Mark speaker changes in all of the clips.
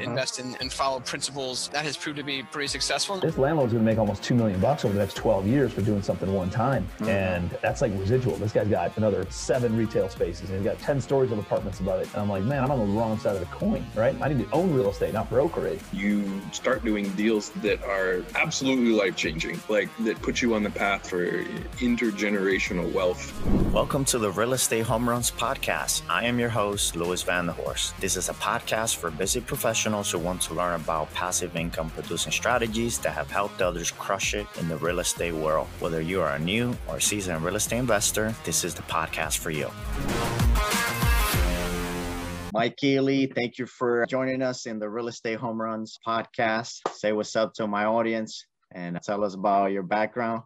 Speaker 1: mm-hmm. invest in and follow principles. That has proved to be pretty successful.
Speaker 2: This landlord's going to make almost two million bucks over the next 12 years for doing something one time, mm-hmm. and that's like residual. This guy's got another seven retail spaces, and he's got 10 stories of apartments above it. And I'm like, man, I'm on the wrong side of the coin, right? I need to own real estate, not broker it.
Speaker 3: You start doing deals that are absolutely life changing, like that put you on the path for intergenerational wealth.
Speaker 4: Welcome to the Real Estate Home Runs Podcast. I am your host, Louis Van der Horst. This is a podcast for busy professionals who want to learn about passive income producing strategies that have helped others crush it in the real estate world. Whether you are a new or seasoned real estate investor, this is the podcast for you. Mike Ealy, thank you for joining us in the Real Estate Home Runs podcast. Say what's up to my audience and tell us about your background.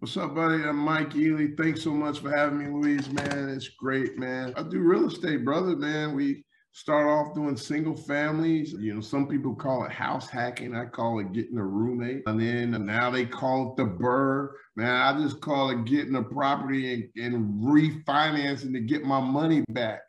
Speaker 5: What's up, buddy? I'm Mike Ealy. Thanks so much for having me, Louise, man. It's great, man. I do real estate, brother, man. We start off doing single families. You know, some people call it house hacking. I call it getting a roommate. And then now they call it the BRRRR. Man, I just call it getting a property and, and refinancing to get my money back,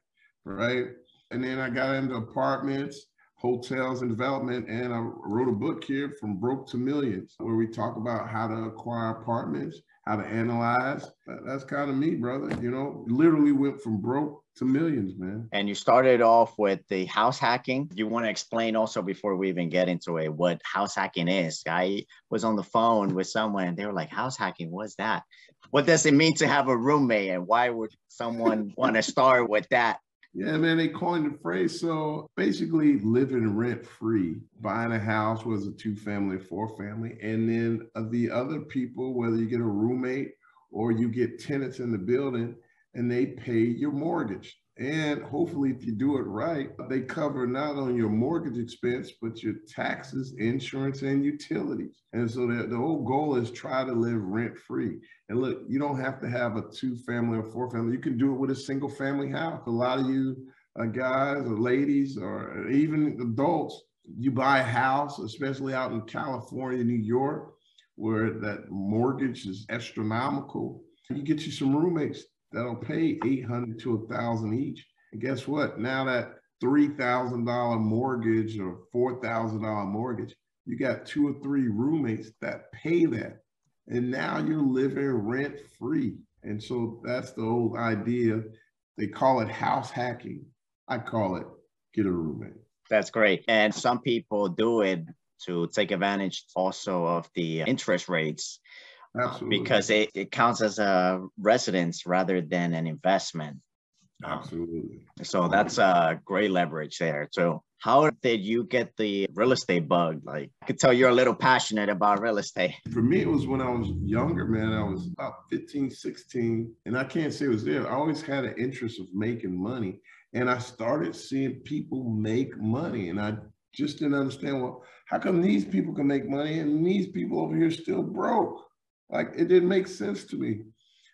Speaker 5: right? And then I got into apartments, hotels, and development. And I wrote a book here, From Broke to Millions, where we talk about how to acquire apartments, how to analyze. That's kind of me, brother. You know, literally went from broke to millions, man.
Speaker 4: And you started off with the house hacking. You want to explain also before we even get into it what house hacking is? I was on the phone with someone and they were like, house hacking, what's that? What does it mean to have a roommate? And why would someone want to start with that?
Speaker 5: Yeah, man, they coined the phrase. So basically, living rent free, buying a house was a two family, four family. And then uh, the other people, whether you get a roommate or you get tenants in the building and they pay your mortgage. And hopefully, if you do it right, they cover not only your mortgage expense, but your taxes, insurance, and utilities. And so the, the whole goal is try to live rent free. And look, you don't have to have a two family or four family. You can do it with a single family house. A lot of you uh, guys or ladies or even adults, you buy a house, especially out in California, New York, where that mortgage is astronomical. You get you some roommates that'll pay 800 to a thousand each. And guess what? Now that $3,000 mortgage or $4,000 mortgage, you got two or three roommates that pay that. And now you're living rent free. And so that's the old idea. They call it house hacking. I call it get a roommate.
Speaker 4: That's great. And some people do it to take advantage also of the interest rates
Speaker 5: Absolutely.
Speaker 4: because it, it counts as a residence rather than an investment.
Speaker 5: Absolutely.
Speaker 4: So that's a great leverage there too. How did you get the real estate bug? Like, I could tell you're a little passionate about real estate.
Speaker 5: For me, it was when I was younger, man. I was about 15, 16, and I can't say it was there. I always had an interest of making money, and I started seeing people make money, and I just didn't understand, well, how come these people can make money and these people over here still broke? Like it didn't make sense to me.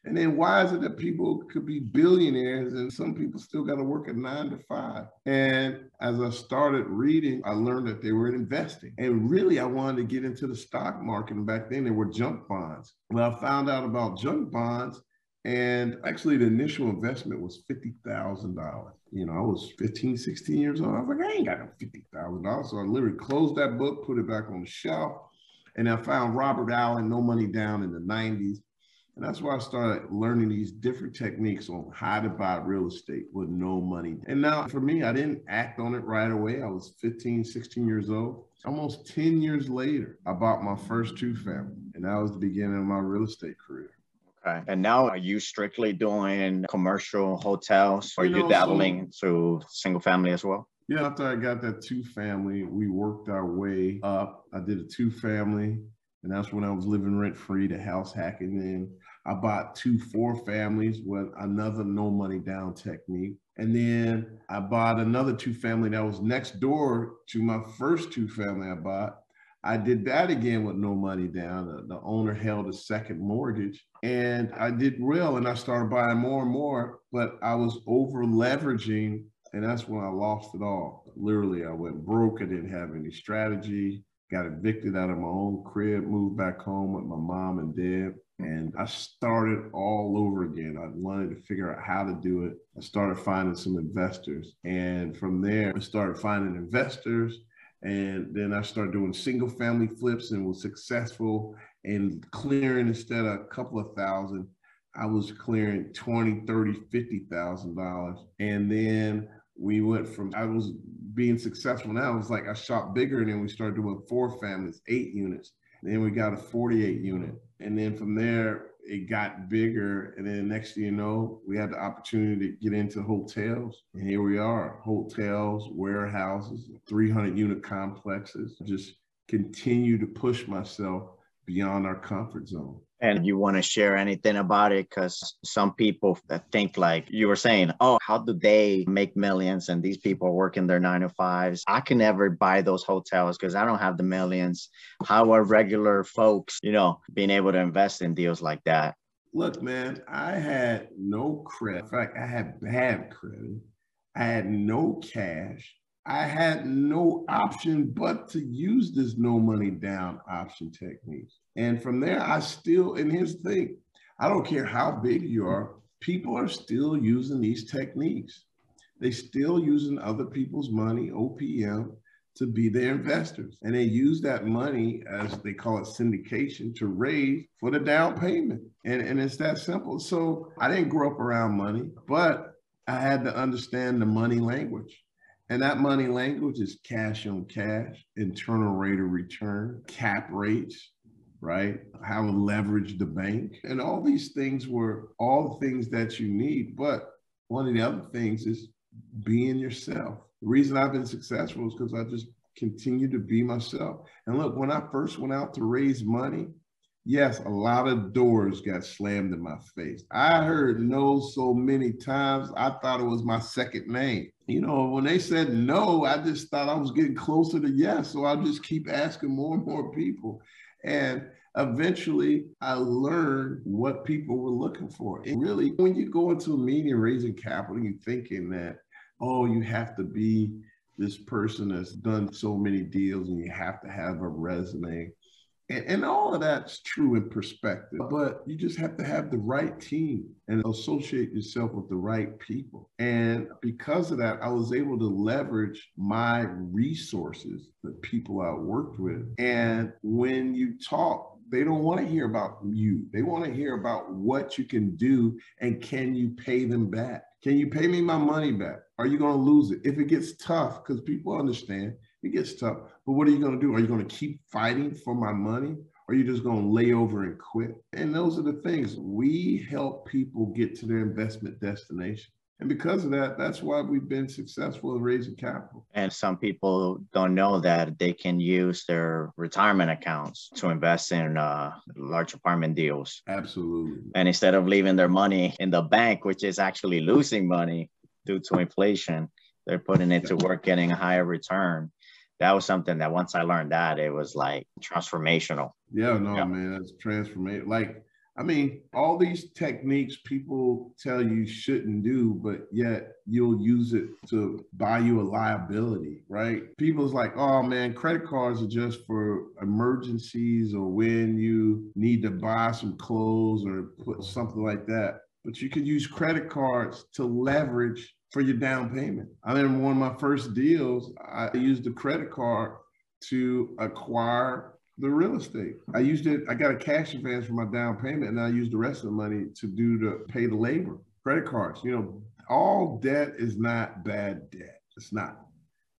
Speaker 5: And then why is it that people could be billionaires and some people still got to work at nine to five? And as I started reading, I learned that they were investing. And really, I wanted to get into the stock market. And back then, there were junk bonds. Well, I found out about junk bonds. And actually, the initial investment was $50,000. You know, I was 15, 16 years old. I was like, I ain't got no $50,000. So I literally closed that book, put it back on the shelf and I found Robert Allen, No Money Down in the 90s. And that's why I started learning these different techniques on how to buy real estate with no money. And now for me, I didn't act on it right away. I was 15, 16 years old. Almost 10 years later, I bought my first two family. And that was the beginning of my real estate career.
Speaker 4: Okay. And now are you strictly doing commercial hotels or you, know, you dabbling so, to single family as well?
Speaker 5: Yeah, after I got that two family, we worked our way up. I did a two family, and that's when I was living rent free, the house hacking. Then I bought two four families with another no money down technique. And then I bought another two family that was next door to my first two family I bought. I did that again with no money down. The, the, owner held a second mortgage and I did well and I started buying more and more, but I was over leveraging and that's when I lost it all. Literally, I went broke. I didn't have any strategy. Got evicted out of my own crib, moved back home with my mom and dad. And I started all over again. I wanted to figure out how to do it. I started finding some investors. And from there, I started finding investors. And then I started doing single family flips and was successful and clearing instead of a couple of thousand, I was clearing 20, 30, 50,000 dollars. And then we went from I was being successful now. It was like I shot bigger and then we started doing four families, eight units. Then we got a 48 unit. And then from there, it got bigger. And then next thing you know, we had the opportunity to get into hotels. And here we are hotels, warehouses, 300 unit complexes. Just continue to push myself beyond our comfort zone
Speaker 4: and you want to share anything about it because some people think like you were saying oh how do they make millions and these people are working their nine to fives i can never buy those hotels because i don't have the millions. How are regular folks you know being able to invest in deals like that?
Speaker 5: Look man i had no credit. In fact i had bad credit. I had no cash. I had no option but to use this no money down option techniques. And from there, I still, and here's the thing I don't care how big you are, people are still using these techniques. They still using other people's money, OPM, to be their investors. And they use that money, as they call it syndication, to raise for the down payment. And, and it's that simple. So I didn't grow up around money, but I had to understand the money language. And that money language is cash on cash, internal rate of return, cap rates, right? How to leverage the bank. And all these things were all the things that you need. But one of the other things is being yourself. The reason I've been successful is because I just continue to be myself. And look, when I first went out to raise money, yes, a lot of doors got slammed in my face. I heard no so many times, I thought it was my second name. You know, when they said no, I just thought I was getting closer to yes. So I'll just keep asking more and more people. And eventually I learned what people were looking for. And really, when you go into a meeting raising capital, you're thinking that, oh, you have to be this person that's done so many deals and you have to have a resume. And, and all of that's true in perspective, but you just have to have the right team and associate yourself with the right people. And because of that, I was able to leverage my resources, the people I worked with. And when you talk, they don't want to hear about you. They want to hear about what you can do and can you pay them back? Can you pay me my money back? Are you going to lose it? If it gets tough, because people understand it gets tough. But what are you going to do? Are you going to keep fighting for my money? Or are you just going to lay over and quit? And those are the things. We help people get to their investment destination. And because of that, that's why we've been successful in raising capital.
Speaker 4: And some people don't know that they can use their retirement accounts to invest in uh, large apartment deals.
Speaker 5: Absolutely.
Speaker 4: And instead of leaving their money in the bank, which is actually losing money due to inflation, they're putting it to work, getting a higher return that was something that once I learned that it was like transformational.
Speaker 5: Yeah, no, yeah. man, that's transformational. Like, I mean, all these techniques people tell you shouldn't do, but yet you'll use it to buy you a liability, right? People's like, oh man, credit cards are just for emergencies or when you need to buy some clothes or put something like that. But you can use credit cards to leverage for your down payment. I remember one of my first deals, I used a credit card to acquire the real estate. I used it, I got a cash advance for my down payment, and I used the rest of the money to do to pay the labor. Credit cards, you know, all debt is not bad debt. It's not.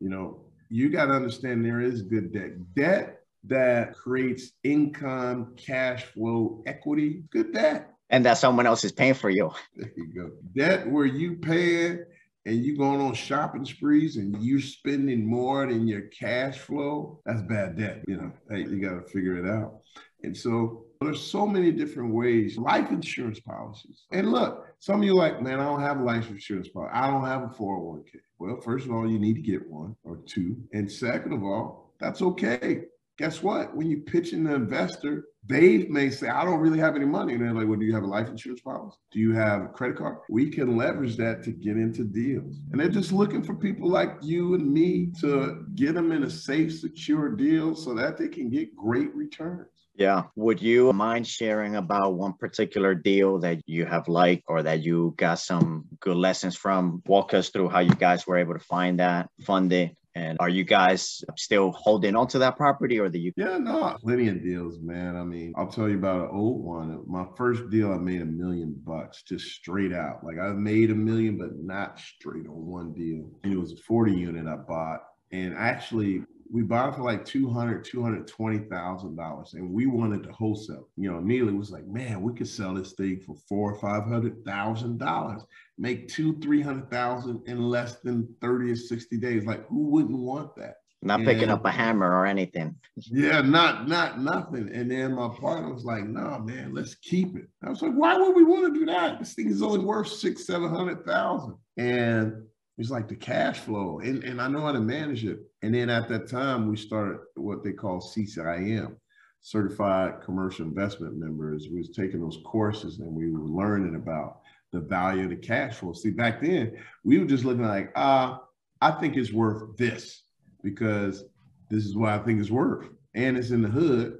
Speaker 5: You know, you got to understand there is good debt. Debt that creates income, cash flow, equity, good debt.
Speaker 4: And that someone else is paying for you.
Speaker 5: There you go. Debt where you pay and you going on shopping sprees and you spending more than your cash flow, that's bad debt. You know, hey, you got to figure it out. And so there's so many different ways. Life insurance policies. And look, some of you like, man, I don't have a life insurance policy. I don't have a 401k. Well, first of all, you need to get one or two. And second of all, that's okay guess what? When you pitch an investor, they may say, I don't really have any money. And they're like, well, do you have a life insurance policy? Do you have a credit card? We can leverage that to get into deals. And they're just looking for people like you and me to get them in a safe, secure deal so that they can get great returns.
Speaker 4: Yeah. Would you mind sharing about one particular deal that you have liked or that you got some good lessons from? Walk us through how you guys were able to find that, fund it, And are you guys still holding on to that property or the you?
Speaker 5: Yeah, no, plenty of deals, man. I mean, I'll tell you about an old one. My first deal, I made a million bucks just straight out. Like I made a million, but not straight on one deal. And it was a 40 unit I bought. And actually, we bought it for like 200 $220,000 and we wanted to wholesale. You know, Neely was like, man, we could sell this thing for four or $500,000, make two, 300,000 in less than 30 or 60 days. Like who wouldn't want that?
Speaker 4: Not and, picking up a hammer or anything.
Speaker 5: Yeah, not, not nothing. And then my partner was like, no, man, let's keep it. I was like, why would we want to do that? This thing is only worth six, 700,000. And it's like the cash flow. And, and I know how to manage it. And then at that time, we started what they call CCIM, Certified Commercial Investment Members. We was taking those courses and we were learning about the value of the cash flow. See, back then, we were just looking like, ah, uh, I think it's worth this because this is what I think it's worth. And it's in the hood.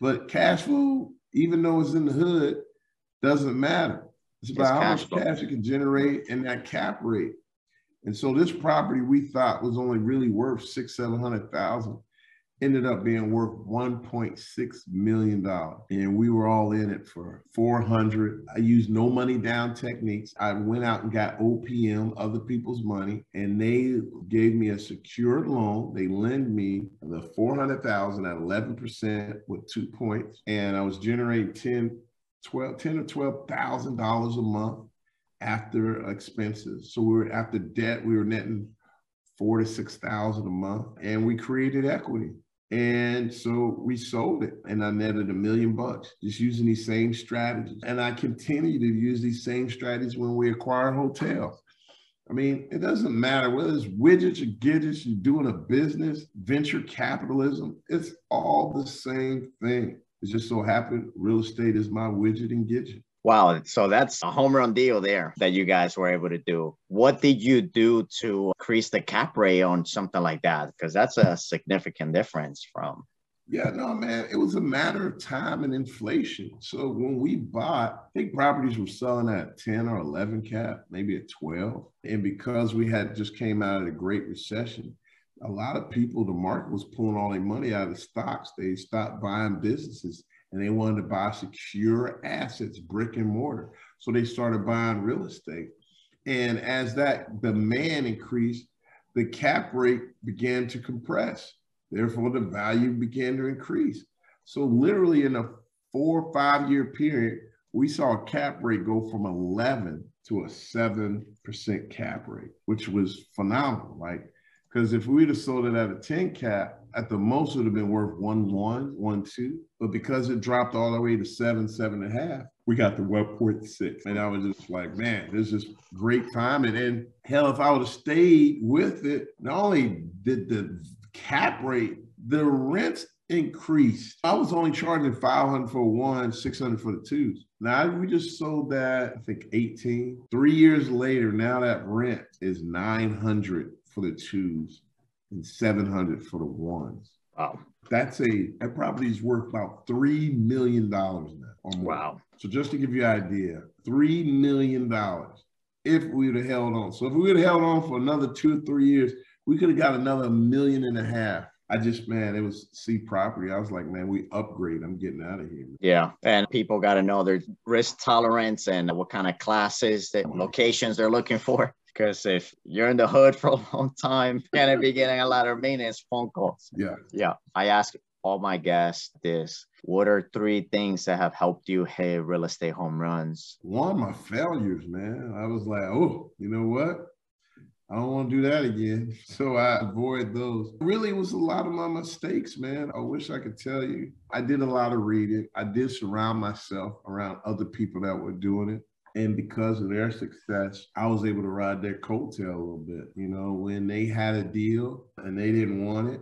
Speaker 5: But cash flow, even though it's in the hood, doesn't matter. It's about it's how much flow. cash you can generate and that cap rate. And so this property we thought was only really worth six, seven hundred thousand, ended up being worth $1.6 million. And we were all in it for 400. I used no money down techniques. I went out and got OPM, other people's money, and they gave me a secured loan. They lend me the 400,000 at 11% with two points. And I was generating 10, 12, 10 or $12,000 a month after expenses. So we were after debt, we were netting four to six thousand a month, and we created equity. And so we sold it, and I netted a million bucks just using these same strategies. And I continue to use these same strategies when we acquire hotels. I mean, it doesn't matter whether it's widgets or gadgets, you're doing a business, venture capitalism, it's all the same thing. It just so happened real estate is my widget and gadget.
Speaker 4: Wow. So that's a home run deal there that you guys were able to do. What did you do to increase the cap rate on something like that? Because that's a significant difference from.
Speaker 5: Yeah, no, man, it was a matter of time and inflation. So when we bought, I think properties were selling at 10 or 11 cap, maybe at 12. And because we had just came out of the Great Recession, a lot of people, the market was pulling all their money out of stocks. They stopped buying businesses and they wanted to buy secure assets, brick and mortar. So they started buying real estate. And as that demand increased, the cap rate began to compress. Therefore, the value began to increase. So, literally, in a four or five year period, we saw a cap rate go from 11 to a 7% cap rate, which was phenomenal. Like, because if we'd have sold it at a 10 cap, at the most it would have been worth one one, one two. But because it dropped all the way to seven, seven and a half, we got the Webport six. And I was just like, man, this is great time. And then hell, if I would have stayed with it, not only did the cap rate, the rents increased. I was only charging 500 for one, 600 for the twos. Now we just sold that, I think 18. Three years later, now that rent is 900 for the twos and 700 for the ones.
Speaker 4: Wow.
Speaker 5: That's a that property is worth about three million dollars now.
Speaker 4: Wow.
Speaker 5: So just to give you an idea, three million dollars if we would have held on. So if we would have held on for another two or three years, we could have got another million and a half. I just, man, it was C property. I was like, man, we upgrade. I'm getting out of here.
Speaker 4: Yeah. And people got to know their risk tolerance and what kind of classes, that locations they're looking for. Because if you're in the hood for a long time, you're gonna be getting a lot of maintenance phone calls.
Speaker 5: Yeah.
Speaker 4: Yeah. I ask all my guests this. What are three things that have helped you hit real estate home runs?
Speaker 5: One of my failures, man. I was like, oh, you know what? I don't want to do that again. So I avoid those. Really, was a lot of my mistakes, man. I wish I could tell you. I did a lot of reading. I did surround myself around other people that were doing it. And because of their success, I was able to ride their coattail a little bit. You know, when they had a deal and they didn't want it,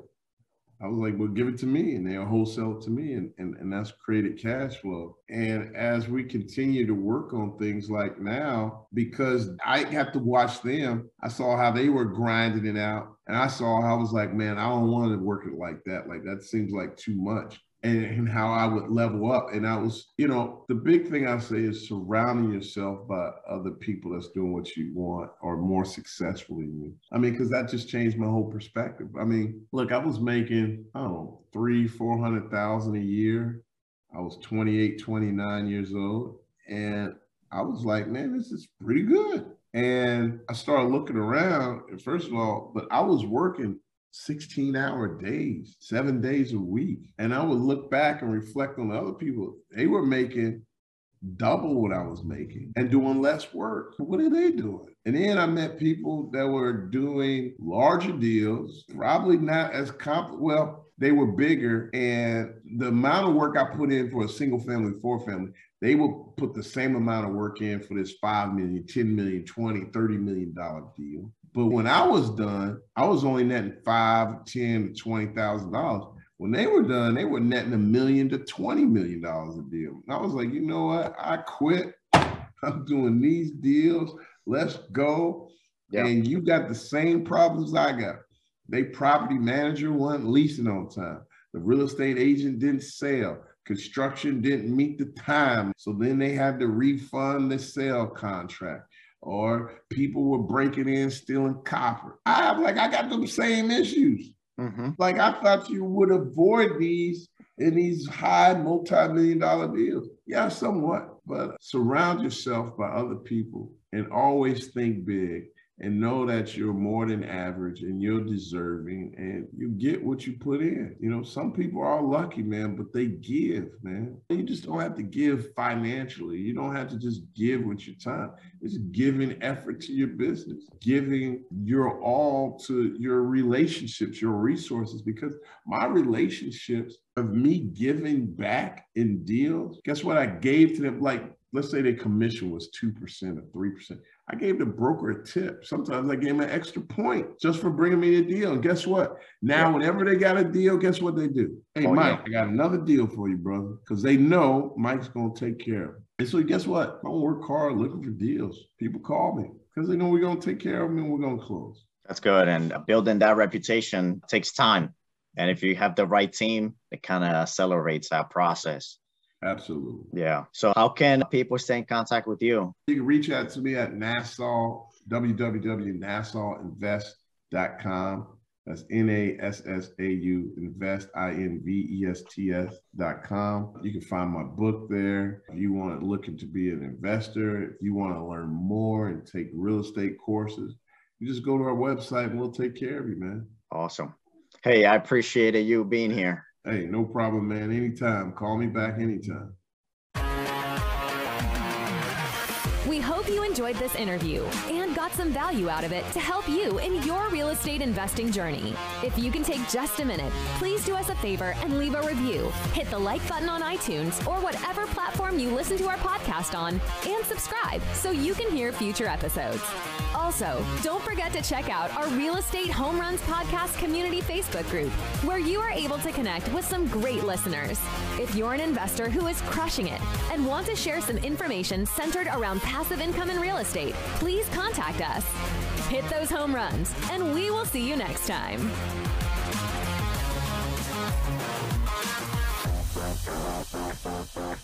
Speaker 5: I was like, well, give it to me. And they'll wholesale it to me. And, and, and that's created cash flow. And as we continue to work on things like now, because I have to watch them, I saw how they were grinding it out. And I saw I was like, man, I don't want to work it like that. Like that seems like too much. And, and how I would level up. And I was, you know, the big thing I say is surrounding yourself by other people that's doing what you want or more successful than you. I mean, because that just changed my whole perspective. I mean, look, I was making, I don't know, three, 400,000 a year. I was 28, 29 years old. And I was like, man, this is pretty good. And I started looking around. And first of all, but I was working 16 hour days, seven days a week. And I would look back and reflect on the other people. They were making double what I was making and doing less work. What are they doing? And then I met people that were doing larger deals, probably not as comp. Well, they were bigger, and the amount of work I put in for a single family, four family, they will put the same amount of work in for this 5 million, 10 million, 20, 30 million dollar deal. But when I was done, I was only netting five, 10 to twenty thousand dollars. When they were done, they were netting a million to twenty million dollars a deal. And I was like, you know what? I quit. I'm doing these deals. Let's go. Yeah. And you got the same problems I got. They property manager wasn't leasing on time. The real estate agent didn't sell. Construction didn't meet the time. So then they had to refund the sale contract or people were breaking in, stealing copper. I am like, I got the same issues. Mm-hmm. Like I thought you would avoid these in these high multi-million dollar deals. Yeah, somewhat, but surround yourself by other people and always think big and know that you're more than average and you're deserving and you get what you put in. You know, some people are lucky, man, but they give, man. You just don't have to give financially. You don't have to just give with your time. It's giving effort to your business, giving your all to your relationships, your resources, because my relationships of me giving back in deals, guess what I gave to them? Like, let's say their commission was 2% or 3%. I gave the broker a tip. Sometimes I gave them an extra point just for bringing me a deal. And guess what? Now, yeah. whenever they got a deal, guess what they do? Hey, oh, Mike, yeah. I got another deal for you, brother. Because they know Mike's going to take care of it. And so, guess what? I don't work hard looking for deals. People call me because they know we're going to take care of them and we're going to close.
Speaker 4: That's good. And building that reputation takes time. And if you have the right team, it kind of accelerates that process.
Speaker 5: Absolutely.
Speaker 4: Yeah. So how can people stay in contact with you?
Speaker 5: You can reach out to me at Nassau, www.nassauinvest.com. That's N-A-S-S-A-U invest, I-N-V-E-S-T-S dot com. You can find my book there. If you want to looking to be an investor, if you want to learn more and take real estate courses, you just go to our website and we'll take care of you, man.
Speaker 4: Awesome. Hey, I appreciated you being here.
Speaker 5: Hey, no problem, man. Anytime. Call me back anytime.
Speaker 6: Enjoyed this interview and got some value out of it to help you in your real estate investing journey. If you can take just a minute, please do us a favor and leave a review. Hit the like button on iTunes or whatever platform you listen to our podcast on and subscribe so you can hear future episodes. Also, don't forget to check out our Real Estate Home Runs Podcast Community Facebook group, where you are able to connect with some great listeners. If you're an investor who is crushing it and want to share some information centered around passive income in real estate, please contact us. Hit those home runs, and we will see you next time.